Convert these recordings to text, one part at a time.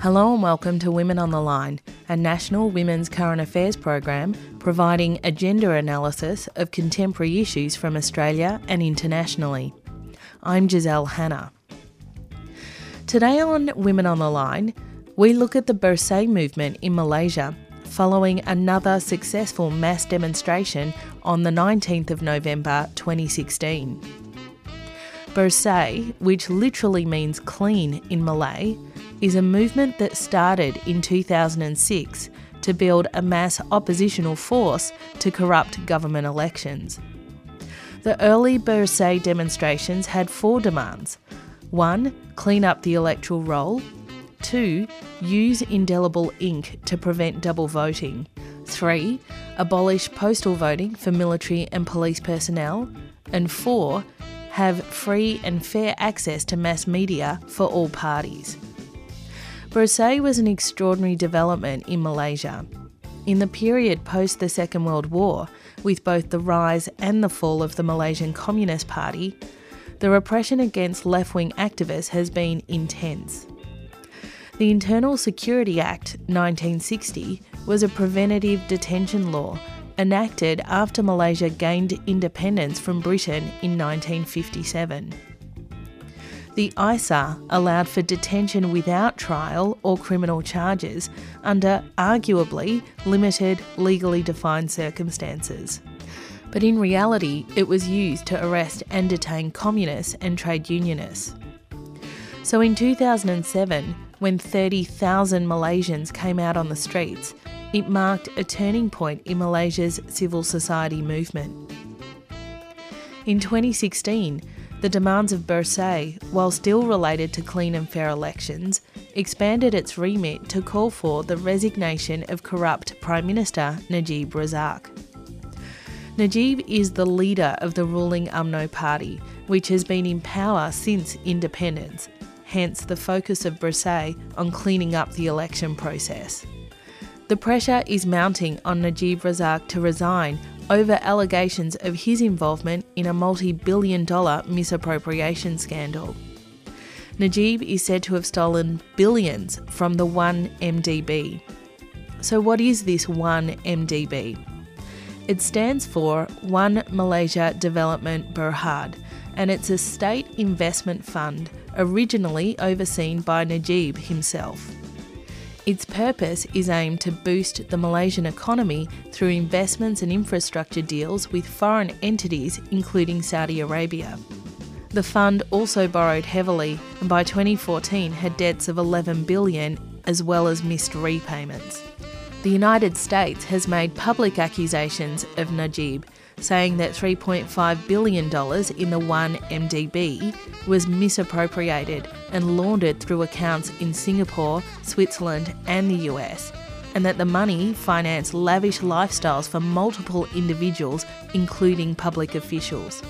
Hello and welcome to Women on the Line, a national women's current affairs program providing a gender analysis of contemporary issues from Australia and internationally. I'm Giselle Hanna. Today on Women on the Line, we look at the Bersih movement in Malaysia following another successful mass demonstration on the 19th of November 2016. Bersih, which literally means clean in Malay, is a movement that started in 2006 to build a mass oppositional force to corrupt government elections. The early Bersih demonstrations had four demands. One, clean up the electoral roll. Two, use indelible ink to prevent double voting. Three, abolish postal voting for military and police personnel. And four, have free and fair access to mass media for all parties. Bersih was an extraordinary development in Malaysia. In the period post the Second World War, with both the rise and the fall of the Malaysian Communist Party, the repression against left wing activists has been intense. The Internal Security Act 1960 was a preventative detention law enacted after Malaysia gained independence from Britain in 1957. The ISA allowed for detention without trial or criminal charges under arguably limited, legally defined circumstances. But in reality, it was used to arrest and detain communists and trade unionists. So in 2007, when 30,000 Malaysians came out on the streets, it marked a turning point in Malaysia's civil society movement. In 2016, the demands of Bersih, while still related to clean and fair elections, expanded its remit to call for the resignation of corrupt Prime Minister Najib Razak. Najib is the leader of the ruling UMNO party, which has been in power since independence, hence the focus of Bersih on cleaning up the election process. The pressure is mounting on Najib Razak to resign over allegations of his involvement in a multi billion dollar misappropriation scandal. Najib is said to have stolen billions from the 1MDB. So, what is this 1MDB? It stands for One Malaysia Development Berhad, and it's a state investment fund originally overseen by Najib himself. Its purpose is aimed to boost the Malaysian economy through investments and infrastructure deals with foreign entities, including Saudi Arabia. The fund also borrowed heavily and by 2014 had debts of 11 billion as well as missed repayments. The United States has made public accusations of Najib saying that $3.5 billion in the 1MDB was misappropriated and laundered through accounts in Singapore, Switzerland, and the US, and that the money financed lavish lifestyles for multiple individuals, including public officials.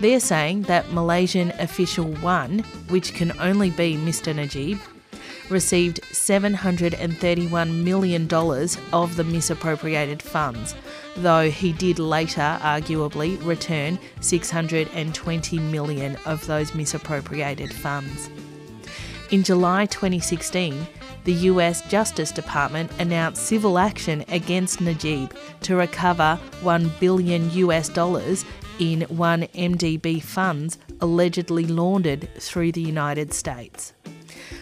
They're saying that Malaysian Official 1, which can only be Mr. Najib, received $731 million of the misappropriated funds, though he did later arguably return 620 million of those misappropriated funds. In July 2016, the US Justice Department announced civil action against Najib to recover 1 billion US dollars in 1MDB funds allegedly laundered through the United States.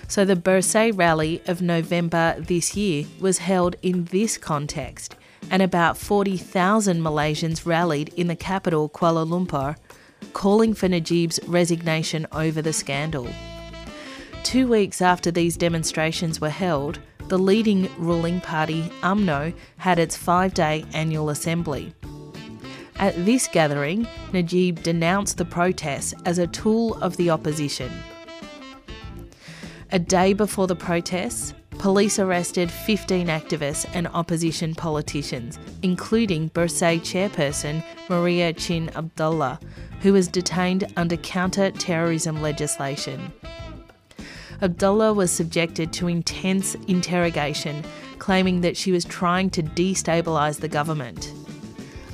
So the Bersih rally of November this year was held in this context, and about 40,000 Malaysians rallied in the capital, Kuala Lumpur, calling for Najib's resignation over the scandal. Two weeks after these demonstrations were held, the leading ruling party, UMNO, had its five day annual assembly. At this gathering, Najib denounced the protests as a tool of the opposition. A day before the protests, police arrested 15 activists and opposition politicians, including Bersih chairperson Maria Chin Abdullah, who was detained under counter terrorism legislation. Abdullah was subjected to intense interrogation, claiming that she was trying to destabilise the government.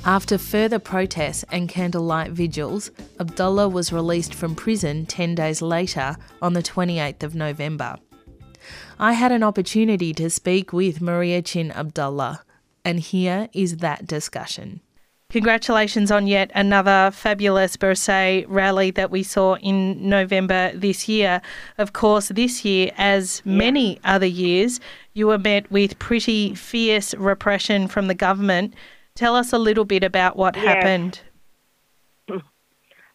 After further protests and candlelight vigils, Abdullah was released from prison 10 days later on the 28th of November. I had an opportunity to speak with Maria Chin Abdullah, and here is that discussion. Congratulations on yet another fabulous Bersih rally that we saw in November this year. Of course, this year, as many other years, you were met with pretty fierce repression from the government. Tell us a little bit about what yes. happened.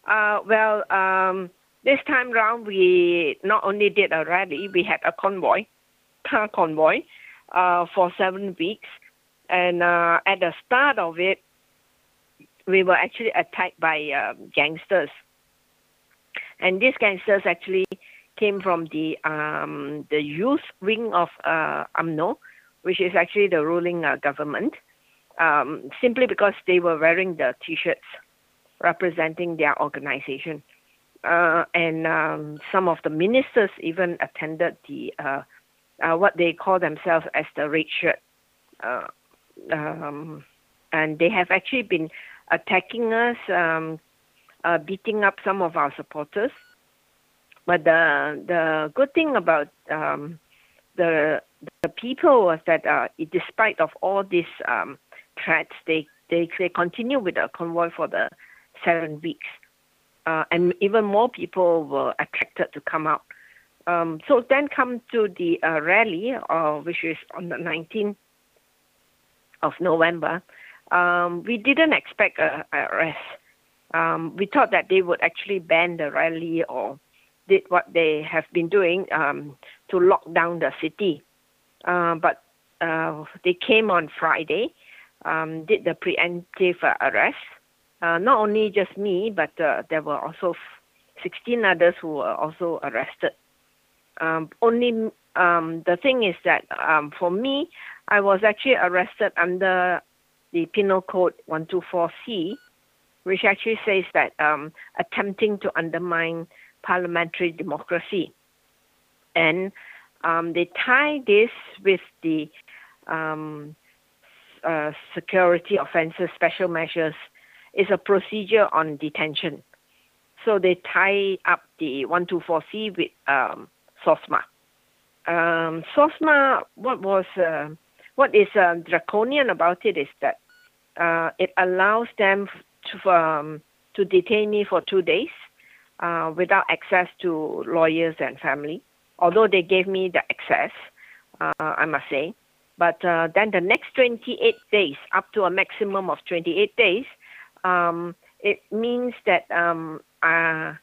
Uh, well, um, this time round, we not only did a rally, we had a convoy, car convoy, uh, for seven weeks. And uh, at the start of it, we were actually attacked by uh, gangsters. And these gangsters actually came from the um, the youth wing of uh, UMNO, which is actually the ruling uh, government, um, simply because they were wearing the T-shirts representing their organization. Uh, and um, some of the ministers even attended the uh, uh, what they call themselves as the red shirt. Uh, um, and they have actually been attacking us, um, uh, beating up some of our supporters. But the the good thing about um, the the people was that uh, despite of all these um, threats, they, they they continue with the convoy for the seven weeks, uh, and even more people were attracted to come out. Um, so then come to the uh, rally, uh, which is on the 19th of November um, we didn't expect a, a arrest. Um, we thought that they would actually ban the rally or did what they have been doing um, to lock down the city. Uh, but uh, they came on Friday, um, did the preemptive arrest. Uh, not only just me, but uh, there were also 16 others who were also arrested. Um, only um, the thing is that um, for me, I was actually arrested under the Penal Code 124C, which actually says that um, attempting to undermine parliamentary democracy. And um, they tie this with the um, uh, security offences special measures is a procedure on detention. So they tie up the 124C with um, SOSMA. Um, SOSMA, what was uh, what is uh, draconian about it is that uh, it allows them to um, to detain me for two days uh, without access to lawyers and family. Although they gave me the access, uh, I must say. But uh, then the next 28 days, up to a maximum of 28 days, um, it means that um, uh,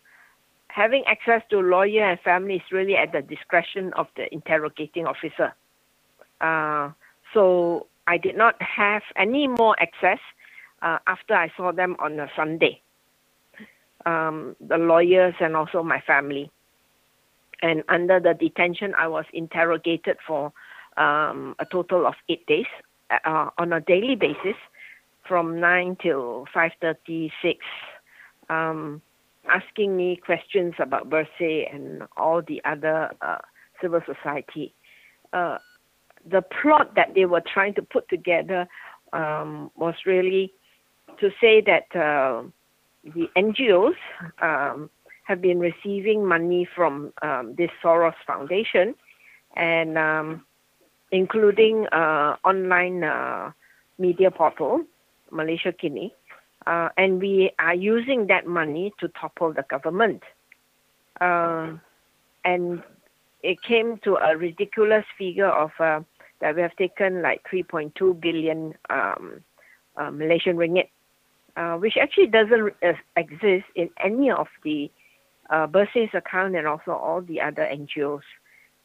having access to lawyer and family is really at the discretion of the interrogating officer. Uh, so I did not have any more access uh, after I saw them on a Sunday. Um, the lawyers and also my family. And under the detention, I was interrogated for um, a total of eight days uh, on a daily basis, from nine till five thirty-six, um, asking me questions about Bersih and all the other uh, civil society. Uh, the plot that they were trying to put together um, was really to say that uh, the NGOs um, have been receiving money from um, this Soros Foundation, and um, including uh, online uh, media portal, Malaysiakini, uh, and we are using that money to topple the government. Uh, and it came to a ridiculous figure of uh, that we have taken like 3.2 billion um, uh, Malaysian ringgit, uh, which actually doesn't uh, exist in any of the uh, Bersih's account and also all the other NGOs.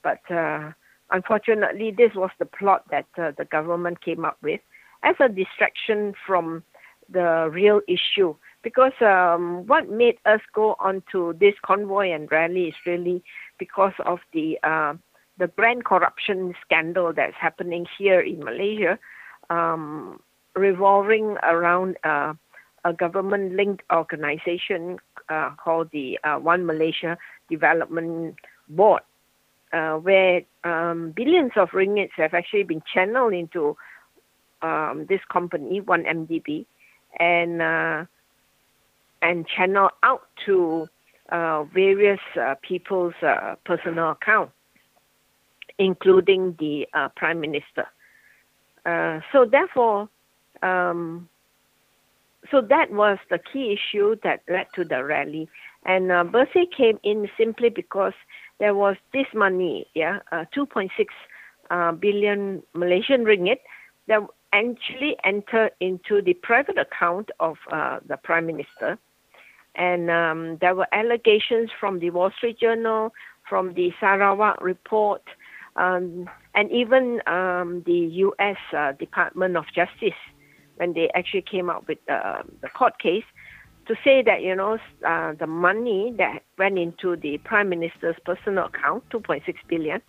But uh, unfortunately, this was the plot that the government came up with as a distraction from the real issue. Because um, what made us go on to this convoy and rally is really because of the uh, the grand corruption scandal that's happening here in Malaysia, um, revolving around uh, a government linked organization uh, called the uh, One Malaysia Development Board, uh, where um, billions of ringgits have actually been channeled into um, this company, One MDB, and uh, and channeled out to uh, various people's personal accounts including the uh, prime minister. Uh, so therefore, um, so that was the key issue that led to the rally. And uh, came in simply because there was this money, yeah, uh, 2.6 uh, billion Malaysian ringgit that actually enter into the private account of uh, the prime minister. And um, there were allegations from the Wall Street Journal, from the Sarawak report, um, and even um, the U.S. Uh, Department of Justice, when they actually came out with uh, the court case, to say that you know uh, the money that went into the prime minister's personal account, 2.6 billion,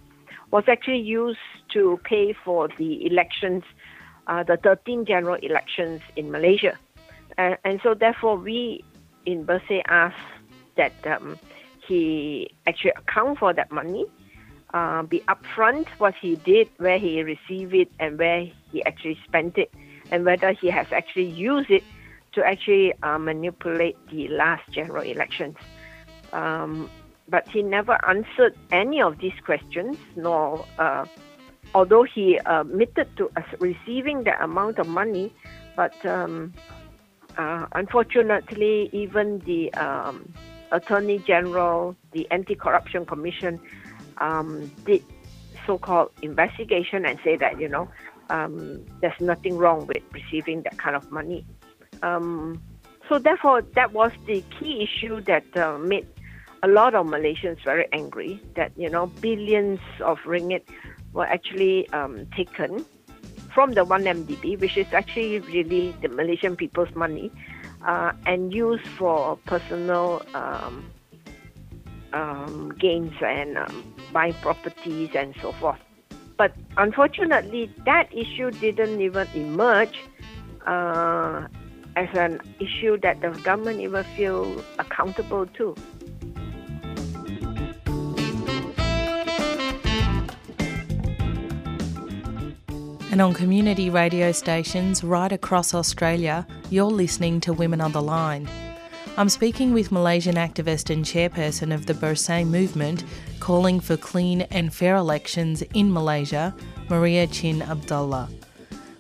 was actually used to pay for the elections, uh, the 13 general elections in Malaysia, uh, and so therefore we in Bersih asked that um, he actually account for that money uh, be upfront what he did, where he received it, and where he actually spent it, and whether he has actually used it to actually uh, manipulate the last general elections. Um, but he never answered any of these questions, nor, uh, although he admitted to receiving that amount of money, but um, uh, unfortunately, even the um, Attorney General, the Anti Corruption Commission, um, did so-called investigation and say that you know um, there's nothing wrong with receiving that kind of money. Um, so therefore, that was the key issue that uh, made a lot of Malaysians very angry. That you know billions of ringgit were actually um, taken from the 1MDB, which is actually really the Malaysian people's money, uh, and used for personal um, um, gains and um, buying properties and so forth. But unfortunately, that issue didn't even emerge uh, as an issue that the government even feel accountable to. And on community radio stations right across Australia, you're listening to Women on the Line. I'm speaking with Malaysian activist and chairperson of the Bersih movement calling for clean and fair elections in Malaysia, Maria Chin Abdullah.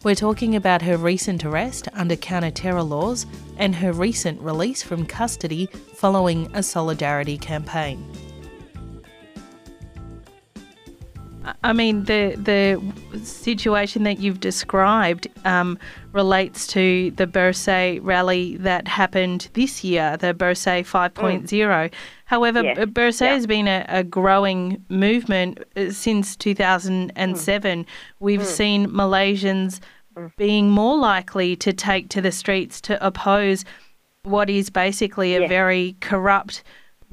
We're talking about her recent arrest under counter terror laws and her recent release from custody following a solidarity campaign. I mean, the the situation that you've described um, relates to the Bersih rally that happened this year, the Bersih 5.0. Mm. However, yes. Bersih yeah. has been a, a, growing movement uh, since 2007. Mm. We've mm. seen Malaysians mm. being more likely to take to the streets to oppose what is basically a yes. very corrupt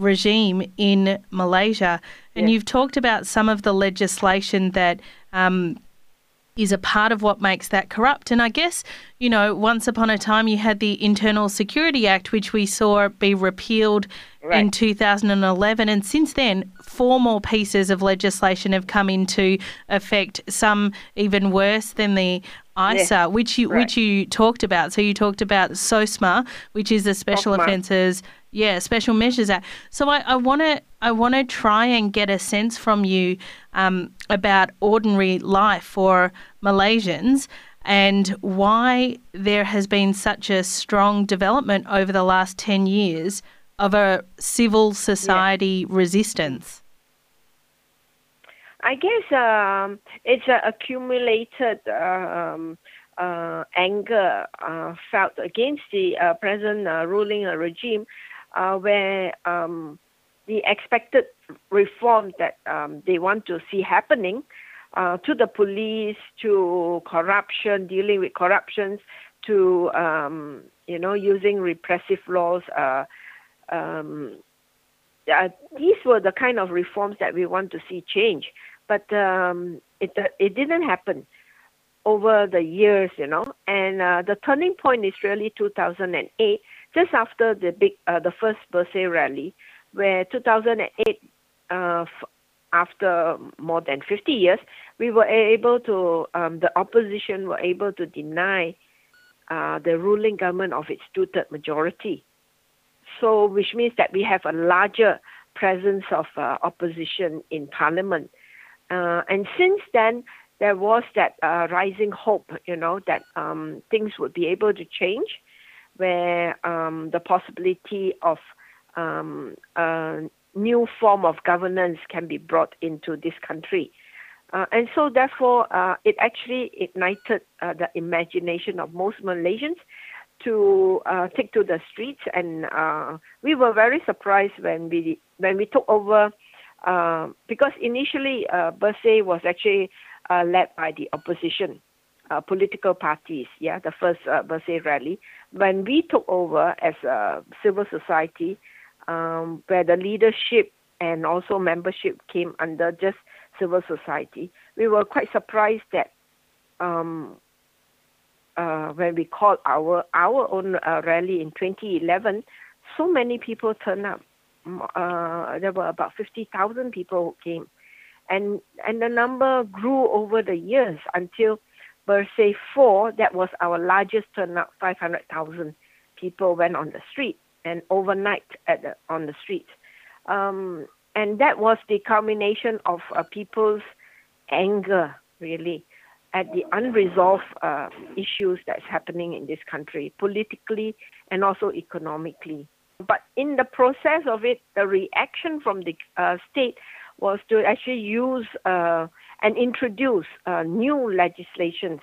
regime in Malaysia. And you've talked about some of the legislation that um, is a part of what makes that corrupt. And I guess, you know, once upon a time you had the Internal Security Act, which we saw be repealed right. in 2011. And since then, four more pieces of legislation have come into effect, some even worse than the ISA, which you right. which you talked about. So you talked about SOSMA, which is the Special Offences yeah, Special Measures Act. So I want to I want to try and get a sense from you um, about ordinary life for Malaysians and why there has been such a strong development over the last ten years of a civil society yeah. resistance. I guess um, it's an accumulated um, uh, anger uh, felt against the uh, present uh, ruling regime uh, where um, the expected reform that um, they want to see happening uh, to the police, to corruption, dealing with corruptions, to um, you know using repressive laws. Uh, um, uh, these were the kind of reforms that we want to see change, but um, it it didn't happen over the years, you know. And uh, the turning point is really 2008 just after the big uh, the first Bersih rally, where 2008, uh, f- after more than 50 years, we were able to um, the opposition were able to deny uh, the ruling government of its two-third majority. So, which means that we have a larger presence of uh, opposition in parliament. Uh, and since then, there was that uh, rising hope, you know, that um, things would be able to change, where um, the possibility of um, a new form of governance can be brought into this country. Uh, and so, therefore, uh, it actually ignited uh, the imagination of most Malaysians to uh, take to the streets, and uh, we were very surprised when we when we took over, uh, because initially uh, was actually led by the opposition. Uh, political parties, yeah, the first uh, Bersih rally. When we took over as a civil society, um, where the leadership and also membership came under just civil society, we were quite surprised that um, uh, when we called our our own uh, rally in 2011, so many people turned up. Uh, there were about 50,000 people who came, and and the number grew over the years until Bersih 4, that was our largest turnout, 500,000 people went on the street and overnight at the, on the street. Um, and that was the culmination of uh, people's anger, really, at the unresolved uh, issues that's happening in this country, politically and also economically. But in the process of it, the reaction from the uh, state was to actually use uh, and introduce uh, new legislations.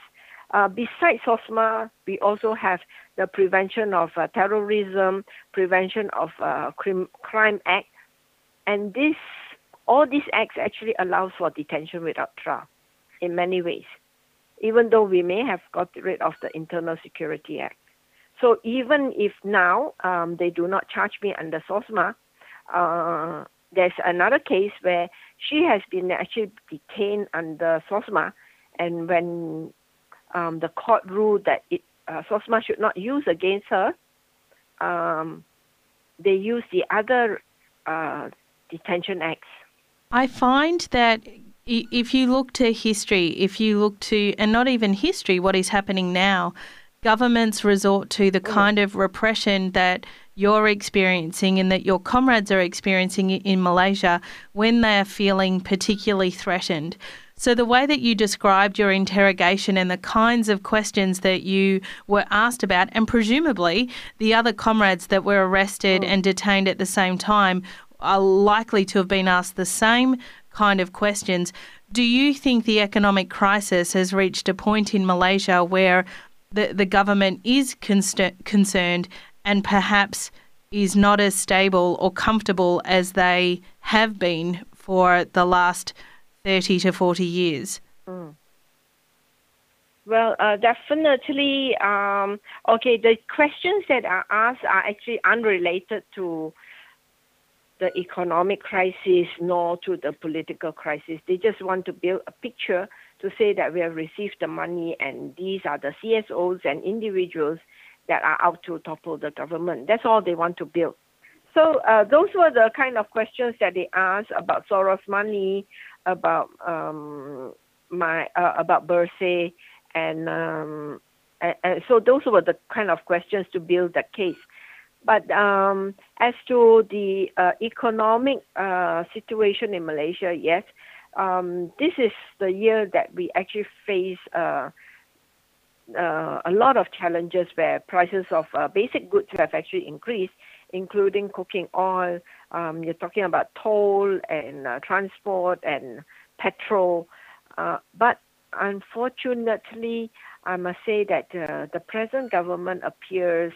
Uh, besides SOSMA, we also have the Prevention of uh, Terrorism, Prevention of uh, Crime, Crime Act, and this all these acts actually allows for detention without trial in many ways, even though we may have got rid of the Internal Security Act. So even if now um, they do not charge me under SOSMA, uh, there's another case where she has been actually detained under SOSMA, and when um, the court ruled that it, uh, SOSMA should not use against her, um, they used the other uh, detention acts. I find that if you look to history, if you look to, and not even history, what is happening now, governments resort to the mm. kind of repression that you're experiencing and that your comrades are experiencing in Malaysia when they are feeling particularly threatened. So, the way that you described your interrogation and the kinds of questions that you were asked about, and presumably the other comrades that were arrested oh. and detained at the same time are likely to have been asked the same kind of questions. Do you think the economic crisis has reached a point in Malaysia where the, the government is concerned and perhaps is not as stable or comfortable as they have been for the last 30 to 40 years? Mm. Well, uh, definitely. Um, okay, the questions that are asked are actually unrelated to the economic crisis nor to the political crisis. They just want to build a picture to say that we have received the money and these are the CSOs and individuals that are out to topple the government. That's all they want to build. So uh, those were the kind of questions that they asked about Soros money, about um, my uh, about Bersih, and, um, and, and so those were the kind of questions to build the case. But um, as to the uh, economic uh, situation in Malaysia, yes, um, this is the year that we actually face uh, uh, a lot of challenges where prices of uh, basic goods have actually increased, including cooking oil. Um, you're talking about toll and uh, transport and petrol. But unfortunately, I must say that the present government appears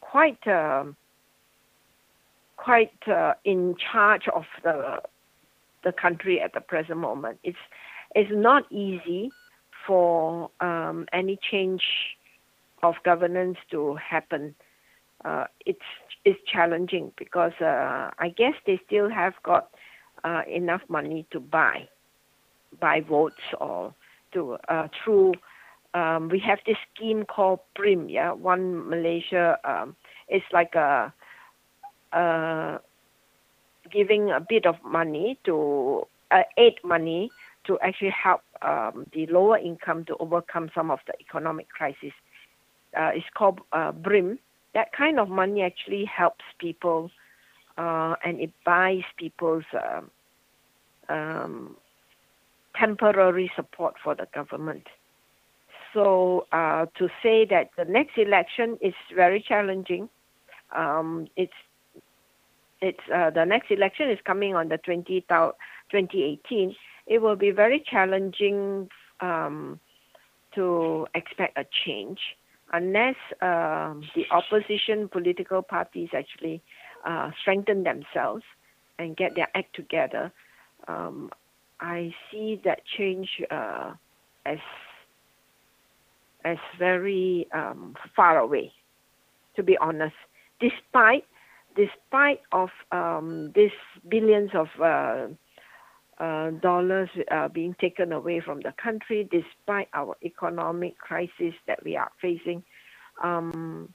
quite um, quite in charge of the the country at the present moment. It's it's not easy for um, any change of governance to happen. Uh, it's it's challenging because uh, I guess they still have got uh, enough money to buy buy votes or to uh, through. Um, we have this scheme called BRIM, yeah, One Malaysia. Um, it's like a, a giving a bit of money to uh, aid money to actually help um, the lower income to overcome some of the economic crisis. Uh, it's called uh, BRIM. That kind of money actually helps people uh, and it buys people's um, um, temporary support for the government. So uh, to say that the next election is very challenging, um, it's it's uh, the next election is coming on the 20, 2018. It will be very challenging um, to expect a change unless um, the opposition political parties actually uh, strengthen themselves and get their act together. Um, I see that change uh, as as very um, far away, to be honest. Despite despite of um, these billions of uh, uh, dollars uh, being taken away from the country, despite our economic crisis that we are facing, um,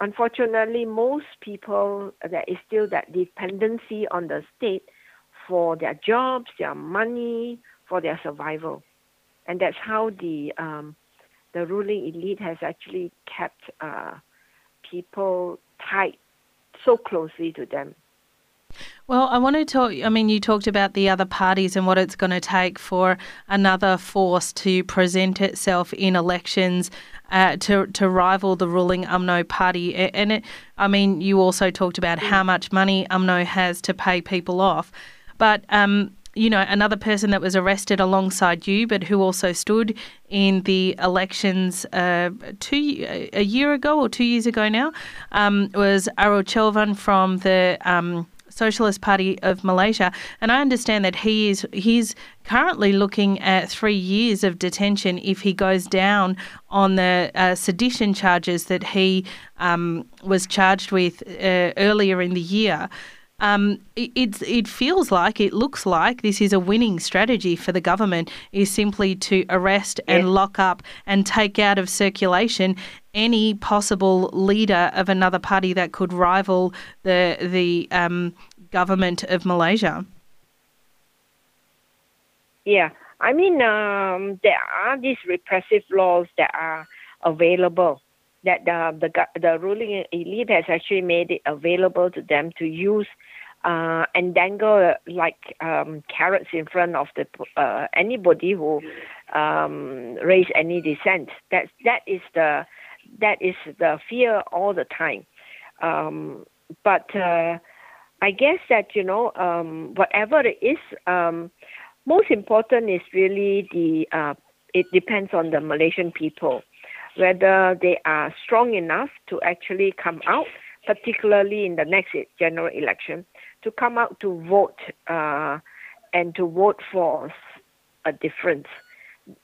unfortunately, most people there is still that dependency on the state for their jobs, their money, for their survival, and that's how the um, the ruling elite has actually kept uh, people tied so closely to them. Well, I want to talk. I mean, you talked about the other parties and what it's going to take for another force to present itself in elections uh, to to rival the ruling UMNO party. And it, I mean, you also talked about how much money UMNO has to pay people off, but um, you know, another person that was arrested alongside you, but who also stood in the elections uh, two a year ago or two years ago now, um, was Arutchelvan from the um, Socialist Party of Malaysia, and I understand that he is he's currently looking at three years of detention if he goes down on the uh, sedition charges that he um, was charged with uh, earlier in the year. Um, it, it feels like, it looks like this is a winning strategy for the government is simply to arrest and lock up and take out of circulation any possible leader of another party that could rival the the um, government of Malaysia. Yeah, I mean, um, there are these repressive laws that are available that the, the the ruling elite has actually made it available to them to use uh, and dangle like um, carrots in front of the uh, anybody who um, raise any dissent. That that is the that is the fear all the time. Um, but uh, I guess that you know um, whatever it is, um, most important is really the uh, it depends on the Malaysian people whether they are strong enough to actually come out, particularly in the next general election, to come out to vote uh, and to vote for a difference.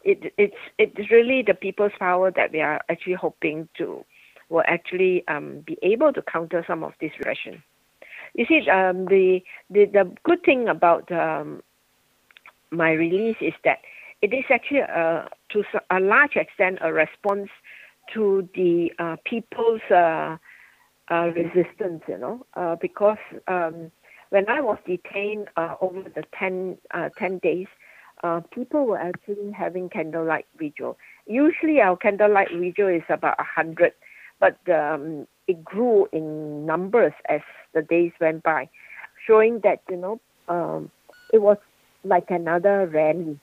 It, it's it's really the people's power that we are actually hoping to will actually um, be able to counter some of this repression. You see, um, the, the the good thing about um, my release is that it is actually a, to a large extent a response to the uh, people's uh, uh, resistance, you know, uh, because um, when I was detained uh, over the 10, uh, 10 days, uh, people were actually having candlelight vigil. Usually our candlelight vigil is about 100, but um, it grew in numbers as the days went by, showing that, you know, um, it was like another rally.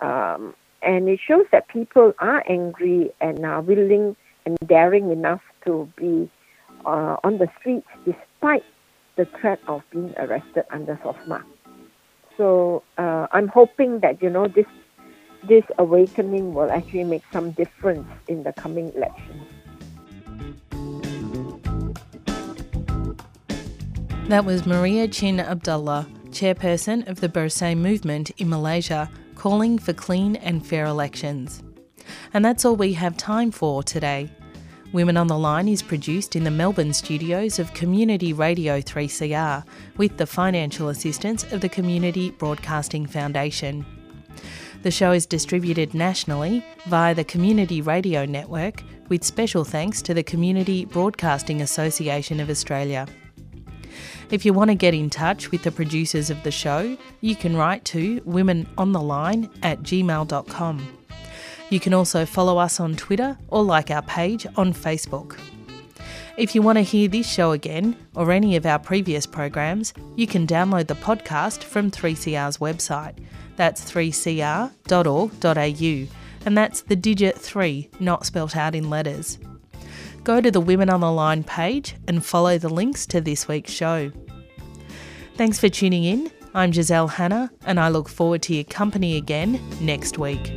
Um, and it shows that people are angry and are willing and daring enough to be uh, on the streets despite the threat of being arrested under SOSMA. So uh, I'm hoping that you know this this awakening will actually make some difference in the coming elections. That was Maria Chin Abdullah, chairperson of the Bersih movement in Malaysia, calling for clean and fair elections. And that's all we have time for today. Women on the Line is produced in the Melbourne studios of Community Radio 3CR with the financial assistance of the Community Broadcasting Foundation. The show is distributed nationally via the Community Radio Network with special thanks to the Community Broadcasting Association of Australia. If you want to get in touch with the producers of the show, you can write to womenontheline at gmail.com. You can also follow us on Twitter or like our page on Facebook. If you want to hear this show again or any of our previous programs, you can download the podcast from 3CR's website. That's 3cr.org.au, and that's the digit 3, not spelt out in letters. Go to the Women on the Line page and follow the links to this week's show. Thanks for tuning in. I'm Giselle Hanna, and I look forward to your company again next week.